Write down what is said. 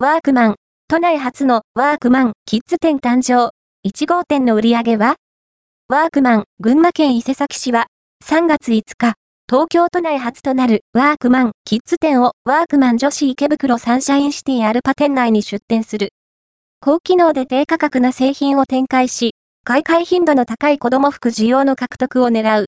ワークマン、都内初のワークマンキッズ店誕生。1号店の売り上げは？ワークマン、群馬県伊勢崎市は、3月5日、東京都内初となるワークマンキッズ店をワークマン女子池袋サンシャインシティアルパ店内に出店する。高機能で低価格な製品を展開し、買い替え頻度の高い子供服需要の獲得を狙う